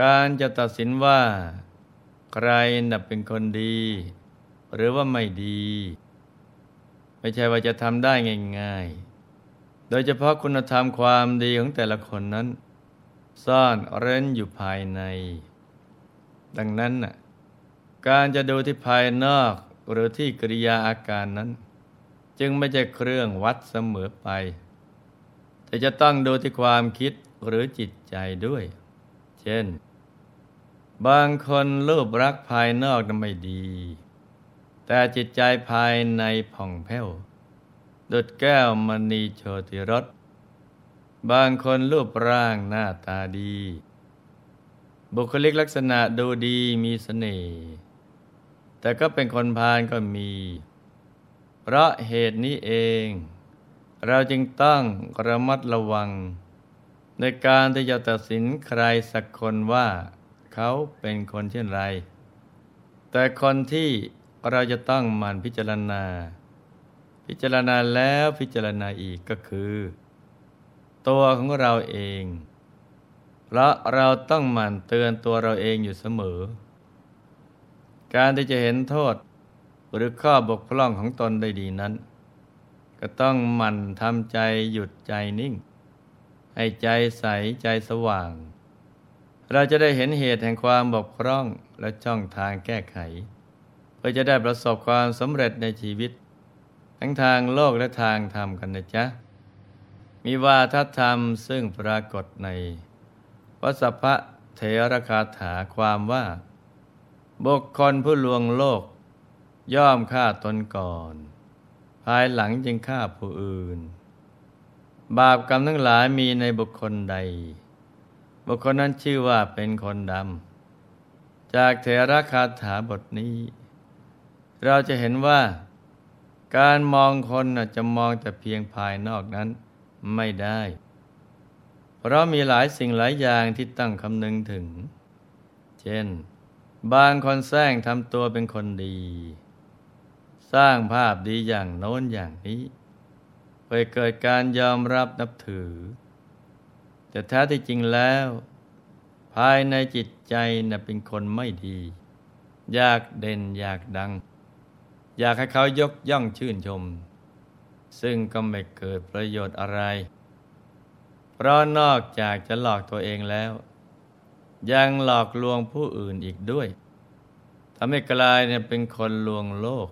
การจะตัดสินว่า ใครน่ะเป็นคนดี หรือว่าไม่ดี ไม่ใช่ว่าจะทำได้ง่ายๆ โดยเฉพาะคุณธรรมความดีของแต่ละคนนั้น ซ่อนเร้นอยู่ภายใน ดังนั้นน่ะการจะดูที่ภายนอกหรือที่กริยาอาการนั้น จึงไม่ใช่เครื่องวัดเสมอไป แต่จะต้องดูที่ความคิดหรือจิตใจด้วย เช่น บางคนรูปรักภายนอกนั้นไม่ดี แต่จิตใจภายในผ่องแผ้วดุดแก้วมณีโชติรสบางคนรูปร่างหน้าตาดี บุคลิกลักษณะดูดีมีสเสน่ห์แต่ก็เป็นคนพาลก็มี เพราะเหตุนี้เอง เราจึงต้องระมัดระวัง ในการที่จะตัดสินใครสักคนว่า เขาเป็นคนเช่นไร แต่คนที่เราจะต้องมันพิจารณา พิจารณาแล้วพิจารณาอีกก็คือ ตัวของเราเอง เพราะเราต้องหมั่นเตือนตัวเราเองอยู่เสมอ การที่จะเห็นโทษหรือข้อบกพร่องของตนได้ดีนั้น ก็ต้องหมั่นทำใจหยุดใจนิ่ง ให้ใจใสใจสว่าง เราจะได้เห็นเหตุแห่งความบกพร่องและช่องทางแก้ไข เพื่อจะได้ประสบความสำเร็จในชีวิต ทั้งทางโลกและทางธรรมกันนะจ๊ะ มีวาทธรรมซึ่งปรากฏในวัสพะเถรคาถาความว่า บุคคลผู้ลวงโลก ย่อมฆ่าตนก่อน ภายหลังจึงฆ่าผู้อื่น บาปกรรมทั้งหลายมีในบุคคลใด บุคคลนั้นชื่อว่าเป็นคนดำ จากเถรคาถาบทนี้ เราจะเห็นว่า การมองคนจะมองแต่เพียงภายนอกนั้นไม่ได้ เพราะมีหลายสิ่งหลายอย่างที่ตั้งคำนึงถึง เช่น บางคนแสร้งทำตัวเป็นคนดี สร้างภาพดีอย่างโน้นอย่างนี้ไปเกิดการยอมรับนับถือ แต่แท้ที่จริงแล้ว ภายในจิตใจน่ะเป็นคนไม่ดี อยากเด่นอยากดัง อยากให้เขายกย่องชื่นชม ซึ่งก็ไม่เกิดประโยชน์อะไร เพราะนอกจากจะหลอกตัวเองแล้ว ยังหลอกลวงผู้อื่นอีกด้วยทำให้กลายเนี่ยเป็นคนลวงโลก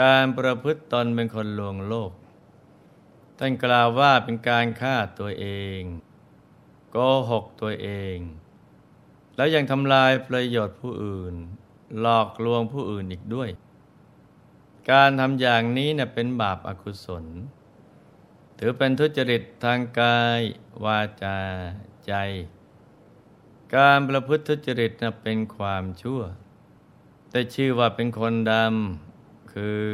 การประพฤติตนเป็นคนลวงโลก ท่านกล่าวว่าเป็นการฆ่าตัวเองโกหกตัวเอง แล้วยังทำลายประโยชน์ผู้อื่น หลอกลวงผู้อื่นอีกด้วย การทำอย่างนี้เน่ยเป็นบาปอากุศล ถือเป็นทุจริตทางกาย วาจาใจ การประพฤติทุจริตนะเป็นความชั่ว แต่ชื่อว่าเป็นคนดำคือ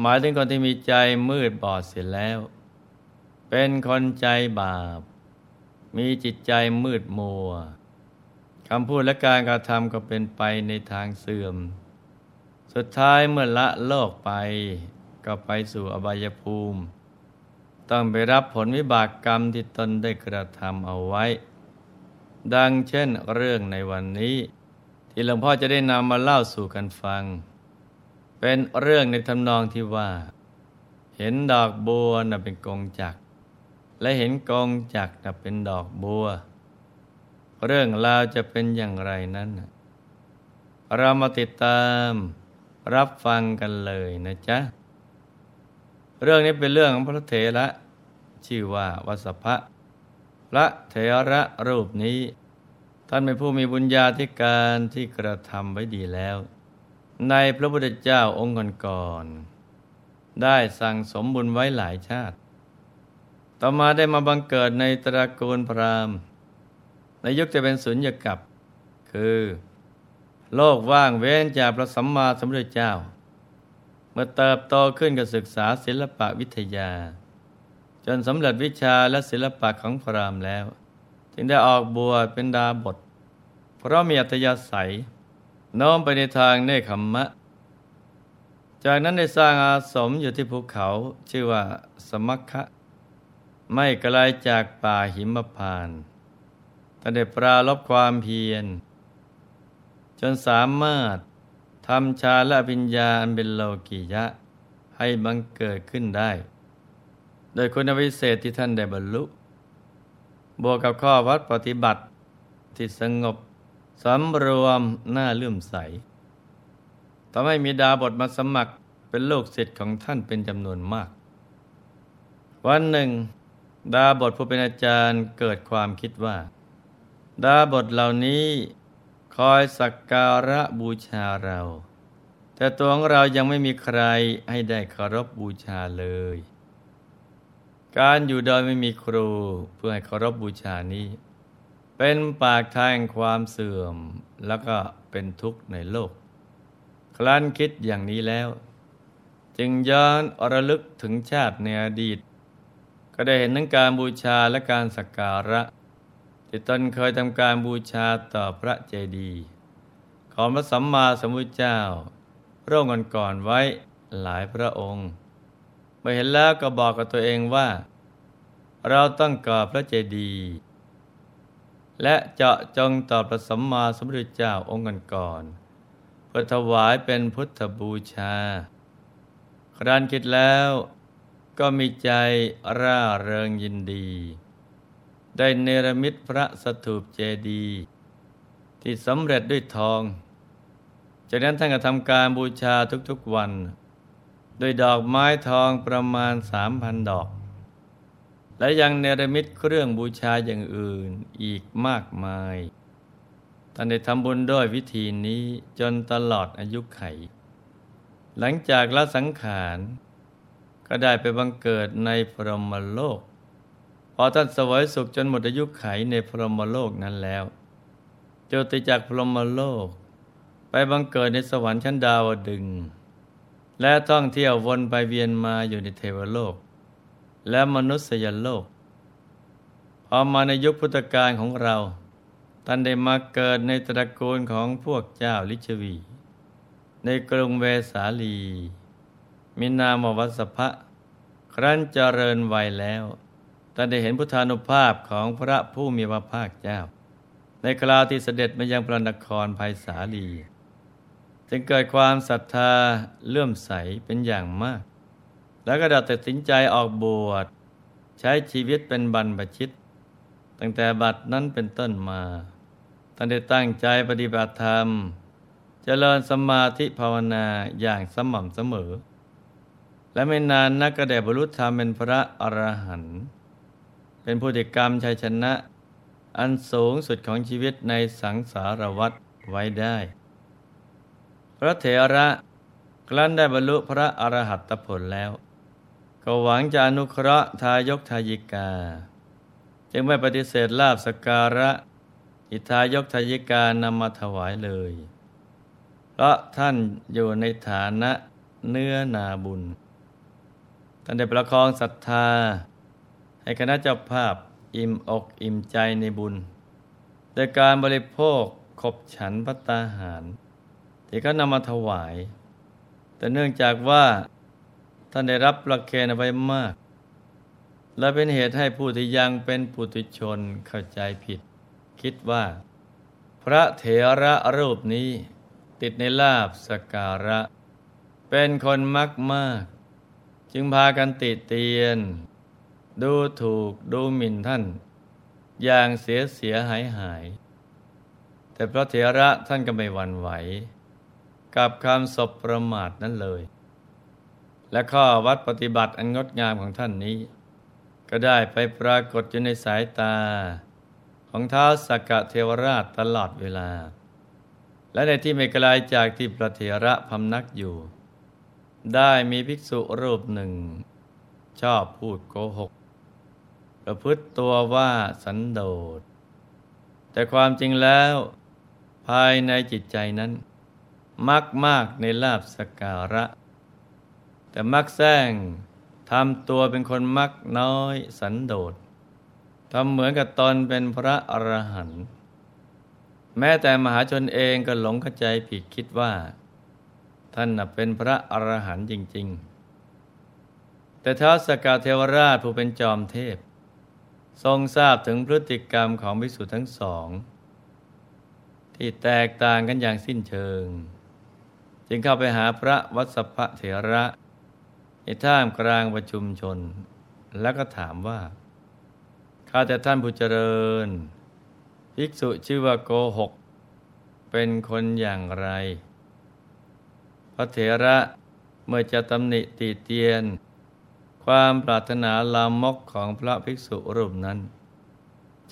หมายถึงคนที่มีใจมืดบอดเสียแล้ว เป็นคนใจบาป มีจิตใจมืดมัวคำพูดและการกระทำก็เป็นไปในทางเสื่อม สุดท้ายเมื่อละโลกไป ก็ไปสู่อบายภูมิ ต้องไปรับผลวิบากกรรมที่ตนได้กระทำเอาไว้ ดังเช่นเรื่องในวันนี้ ที่หลวงพ่อจะได้นำมาเล่าสู่กันฟัง เป็นเรื่องในทำนองที่ว่า เห็นดอกบัวน่ะเป็นกงจัก และเห็นกงจักน่ะเป็นดอกบัว เรื่องราวจะเป็นอย่างไรนั้น เรามาติดตามรับฟังกันเลยนะจ๊ะ เรื่องนี้เป็นเรื่องของพระเถระชื่อว่าวัสภะพระเถระรูปนี้ ท่านเป็นผู้มีบุญญาธิการที่กระทำไว้ดีแล้ว ในพระพุทธเจ้าองค์ก่อนๆได้สั่งสมบุญไว้หลายชาติ ต่อมาได้มาบังเกิดในตระกูลพราหมณ์ ในยุคจะเป็นสุญญกับ คือ โลกว่างเว้นจากพระสัมมาสัมพุทธเจ้า เมื่อเติบโตขึ้นกับศึกษาศิลปะวิทยา จนสำเร็จวิชาและศิลปะของพราหมณ์แล้ว จึงได้ออกบวชเป็นดาบท เพราะมีอัตยาศัย น้อมไปในทางเนคขมมะ จากนั้นได้สร้างอาสมอยู่ที่ภูเขาชื่อว่าสมัคคะไม่ไกลจากป่าหิมพานในท่ได้ปราลบความเพียร จนสามารถทำชาละปิญญาอันเป็นโลกิยะ ให้บังเกิดขึ้นได้ โดยคุณวิเศษที่ท่านได้บรรลุ บวกกับข้อวัดปฏิบัติที่สงบ สำรวมหน้าเลื่อมใสทำให้มีดาบทมาสมัครเป็นลูกศิษย์ของท่านเป็นจำนวนมาก วันหนึ่ง ดาบทผู้เป็นอาจารย์เกิดความคิดว่า ดาบทเหล่านี้คอยสักการะบูชาเรา แต่ตัวของเรายังไม่มีใครให้ได้เคารพบบูชาเลย การอยู่โดยไม่มีครูเพื่อให้เคารพบบูชานี้ เป็นปากทางความเสื่อมแล้วก็เป็นทุกข์ในโลกครั้นคิดอย่างนี้แล้ว จึงย้อนอระลึกถึงชาติในอดีต ก็ได้เห็นทั้งการบูชาและการสักการะที่ตนเคยทำการบูชาต่อพระเจดีย์ของพระสัมมาสัมพุทธเจ้าร่วมกันก่อนไว้หลายพระองค์เมื่อเห็นแล้วก็บอกกับตัวเองว่า เราต้องก่อพระเจดีย์ และเจาะจงต่อพระสัมมาสัมพุทธเจ้าองค์กันก่อนเพื่อถวายเป็นพุทธบูชา ครานคิดแล้วก็มีใจร่าเริงยินดี ได้เนรมิตพระสถูปเจดีย์ที่สำเร็จด้วยทอง จากนั้นท่านก็ทำการบูชาทุกๆวัน โดยดอกไม้ทองประมาณสามพันดอก และยังเนรมิตเครื่องบูชาอย่างอื่นอีกมากมายท่านได้ทำบุญด้วยวิธีนี้จนตลอดอายุไข หลังจากละสังขาร ก็ได้ไปบังเกิดในพรหมโลก พอท่านสวยสุขจนหมดอายุไขในพรหมโลกนั้นแล้วจติจากพรหมโลก ไปบังเกิดในสวรรค์ชั้นดาวดึง และท่องเที่ยววนไปเวียนมาอยู่ในเทวโลก และมนุษยโลก พอมาในยุคพุทธกาลของเรา ท่านได้มาเกิดในตระกูลของพวกเจ้าลิชวี ในกรุงเวสาลีมินามวัสภะครั้นเจริญวัยแล้วท่านได้เห็นพุทธานุภาพของพระผู้มีพระภาคเจ้า ในคราวที่เสด็จมายังพระนครภัยสาลี จึงเกิดความศรัทธาเลื่อมใสเป็นอย่างมาก แล้วก็ได้ตัดสินใจออกบวช ใช้ชีวิตเป็นบรรพชิต ตั้งแต่บัดนั้นเป็นต้นมาท่านได้ตั้งใจปฏิบัติธรรมจเจริญสมาธิภาวนาอย่างสม่ำเสมอ และไม่นานนักก็ได้บรรลุธรรมเป็นพระอรหันต์เป็นผู้ติกรรมชัยชนะ อันสูงสุดของชีวิตในสังสารวัฏไว้ได้ พระเถระครั้นได้บรรลุพระอรหัตผลแล้ว ก็หวังจะอนุเคราะห์ทายกทายิกา จึงไม่ปฏิเสธลาบสการะอิทายกทายิกานำมาถวายเลย เพราะท่านอยู่ในฐานะเนื้อนาบุญ ท่านได้ประคองศรัทธา ให้คณะเจ้าภาพอิ่มอกอิ่มใจในบุญ โดยการบริโภคขบฉันพัตตาหาร ที่ก็นำมาถวาย แต่เนื่องจากว่า ท่านได้รับประเคนเอาไว้มาก และเป็นเหตุให้ผู้ที่ยังเป็นปุถุชนเข้าใจผิด คิดว่า พระเถระรูปนี้ ติดในลาบสการะ เป็นคนมักมาก จึงพากันติเตียน ดูถูกดูหมิ่นท่าน อย่างเสียเสียหายหาย แต่พระเถระท่านก็ไม่หวั่นไหว กับคำศพประมาทนั้นเลย และข้อวัดปฏิบัติอันงดงามของท่านนี้ ก็ได้ไปปรากฏอยู่ในสายตา ของท้าวสักกะเทวราชตลอดเวลา และในที่ไม่ไกลาจากที่พระเถระพำนักอยู่ ได้มีภิกษุรูปหนึ่ง ชอบพูดโกหก ประพฤติตัวว่าสันโดษ แต่ความจริงแล้วภายในจิตใจนั้น มักมากในลาบสการะ แต่มักแซงทำตัวเป็นคนมักน้อยสันโดษทำเหมือนกับตนเป็นพระอรหันต์แม้แต่มหาชนเองก็หลงเข้าใจผิดคิดว่า ท่านเป็นพระอรหันต์จริง ๆ แต่ท้าวสกาเทวราชผู้เป็นจอมเทพ ทรงทราบถึงพฤติกรรมของภิกษุทั้งสอง ที่แตกต่างกันอย่างสิ้นเชิง จึงเข้าไปหาพระวัสพเถระ ในท่ามกลางประชุมชน แล้วก็ถามว่า ข้าแต่ท่านผู้เจริญ ภิกษุชื่อว่าโกหก เป็นคนอย่างไร พระเถระเมื่อจะตำหนิตีเตียน ความปรารถนาลามกของพระภิกษุรูปนั้น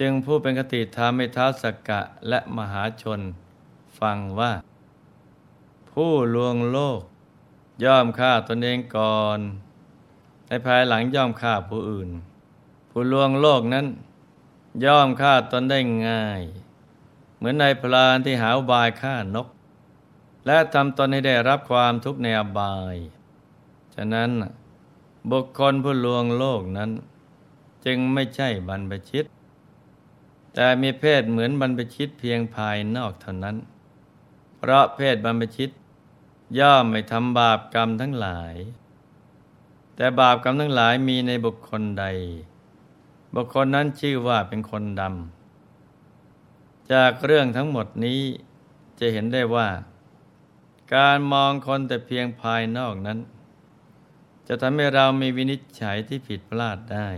จึงผู้เป็นคติธรรมให้ท้าสกกะและมหาชน ฟังว่า ผู้ลวงโลก ย่อมฆ่าตนเองก่อน ในภายหลังย่อมฆ่าผู้อื่น ผู้ลวงโลกนั้น ย่อมฆ่าตนได้ง่าย เหมือนในพลานที่หาบายฆ่านก และทำตนให้ได้รับความทุกข์ในอบาย ฉะนั้นบุคคลผู้ลวงโลกนั้น จึงไม่ใช่บรรพชิต แต่มีเพศเหมือนบรรพชิตเพียงภายนอกเท่านั้น เพราะเพศบรรพชิต ย่อมไม่ทำบาปกรรมทั้งหลาย แต่บาปกรรมทั้งหลายมีในบุคคลใด บุคคลนั้นชื่อว่าเป็นคนดำ จากเรื่องทั้งหมดนี้จะเห็นได้ว่า การมองคนแต่เพียงภายนอกนั้น จะทำให้เรามีวินิจฉัยที่ผิดพลาดได้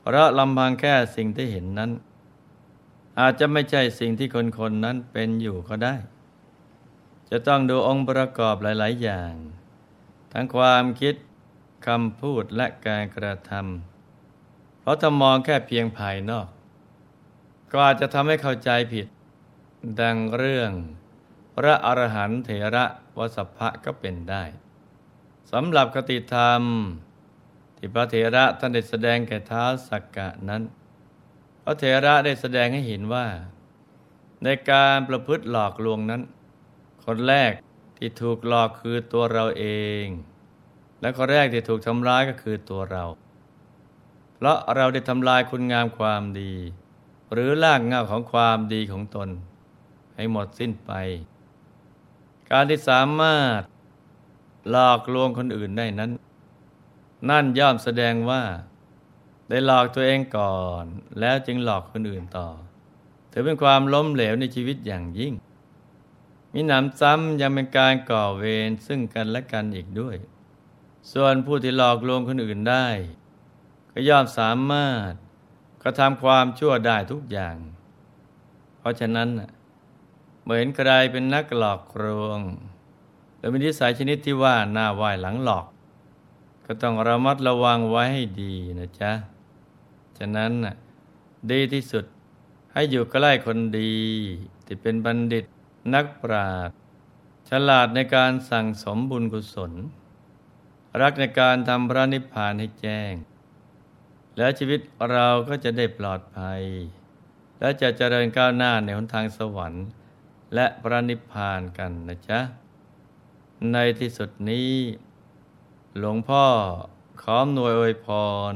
เพราะลำพังแค่สิ่งที่เห็นนั้น อาจจะไม่ใช่สิ่งที่คนคนนั้นเป็นอยู่ก็ได้ จะต้องดูองค์ประกอบหลาย ๆ อย่าง ทั้งความคิดคำพูดและการกระทำเพราะถ้ามองแค่เพียงภายนอก ก็อาจจะทำให้เข้าใจผิด ดังเรื่อง พระอรหันต์เถระวสภะก็เป็นได้สำหรับคติธรรม ที่พระเถระท่านได้แสดงแก่ท้าสักกะนั้นพระเถระได้แสดงให้เห็นว่า ในการประพฤติหลอกลวงนั้น คนแรกที่ถูกหลอกคือตัวเราเอง และคนแรกที่ถูกทำร้ายก็คือตัวเรา เพราะเราได้ทำลายคุณงามความดี หรือลากเงาของความดีของตน ให้หมดสิ้นไป การที่สามารถหลอกลวงคนอื่นได้นั้น นั่นย่อมแสดงว่า ได้หลอกตัวเองก่อน แล้วจึงหลอกคนอื่นต่อ ถือเป็นความล้มเหลวในชีวิตอย่างยิ่ง มีหนำซ้ำยังเป็นการก่อเวรซึ่งกันและกันอีกด้วย ส่วนผู้ที่หลอกลวงคนอื่นได้ ก็ย่อมสามารถกระทำความชั่วได้ทุกอย่าง เพราะฉะนั้นเหมือนใครเป็นนักหลอกลวงหรือมีนิสัยชนิดที่ว่าหน้าไหวหลังหลอก ก็ต้องระมัดระวังไว้ให้ดีนะจ๊ะ ฉะนั้นดีที่สุดให้อยู่ใกล้คนดีที่เป็นบัณฑิต นักปราชญ์ฉลาดในการสั่งสมบุญกุศล รักในการทำพระนิพพานให้แจ้ง แล้วชีวิตเราก็จะได้ปลอดภัย และจะเจริญก้าวหน้าในหนทางสวรรค์ และพระนิพพานกันนะจ๊ะ ในที่สุดนี้ หลวงพ่อขอมนวยอวยพร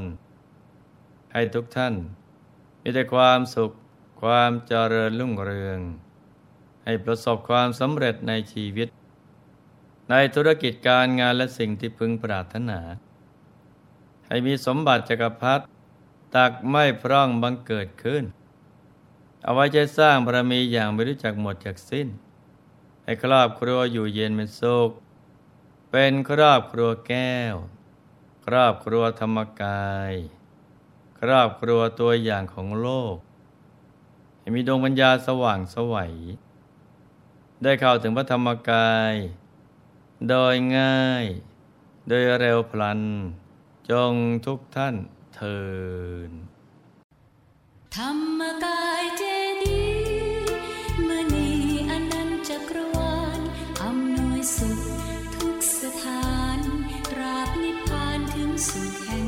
ให้ทุกท่าน มีแต่ความสุขความเจริญรุ่งเรือง ให้ประสบความสำเร็จในชีวิต ในธุรกิจการงานและสิ่งที่พึงปรารถนา ให้มีสมบัติจักรพรรดิตักไม่พร่องบังเกิดขึ้น เอาไว้ใช้สร้างบารมีอย่างไม่รู้จักหมดจากสิ้น ให้ครอบครัวอยู่เย็นเป็นสุขเป็นครอบครัวแก้ว ครอบครัวธรรมกาย ครอบครัวตัวอย่างของโลก ให้มีดวงปัญญาสว่างสวัย ได้เข้าถึงพระธรรมกาย โดยง่าย โดยเร็วพลัน จงทุกท่านเทินธรรมกายเจดีมณีอนันจักรวาลอำนวยสุขทุกสถานตราบนิพพานถึงสุขแห่ง